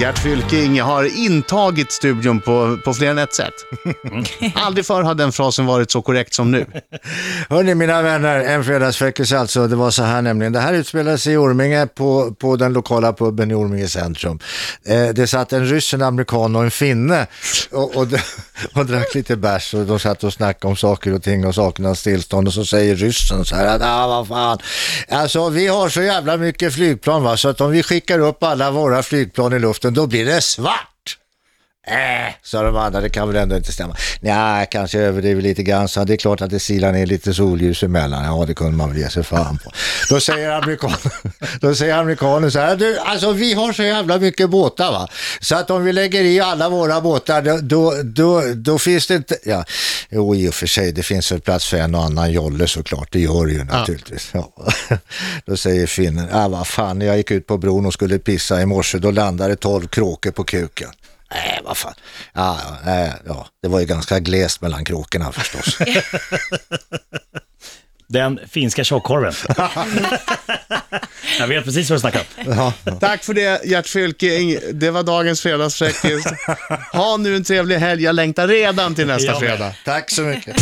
Gert Fylking har intagit studion på, på fler än ett sätt. Aldrig förr har den frasen varit så korrekt som nu. Hörni mina vänner, en fredagsfräckis alltså. Det var så här nämligen. Det här utspelade sig i Orminge på, på den lokala puben i Orminge centrum. Eh, det satt en ryss, en amerikan och en finne och, och, och drack lite bärs och de satt och snackade om saker och ting och sakernas tillstånd och så säger ryssen så här att ah, vad fan. Alltså vi har så jävla mycket flygplan va så att om vi skickar upp alla våra flygplan i luften då blir det svart. Äh, sa de andra, det kan väl ändå inte stämma. Nej, kanske överdriver lite grann, så det är klart att det silar ner lite solljus emellan. Ja, det kunde man väl ge sig fan på. Då säger amerikanen, då säger amerikanen så här, du, alltså vi har så jävla mycket båtar va, så att om vi lägger i alla våra båtar, då, då, då, då finns det inte, ja, jo i och för sig, det finns väl plats för en och annan jolle såklart, det gör det ju naturligtvis. Ja. Då säger finnen, ja vad fan, jag gick ut på bron och skulle pissa i morse, då landade tolv kråkor på kuken. Nej, vad fan. Ja, ja, nej, ja, det var ju ganska glest mellan kråkorna förstås. Den finska tjockkorven. Jag vet precis vad du snackar om. Ja. Tack för det Gert Fylking. Det var dagens fredagsfräckis. Ha nu en trevlig helg. Jag längtar redan till nästa fredag. Tack så mycket.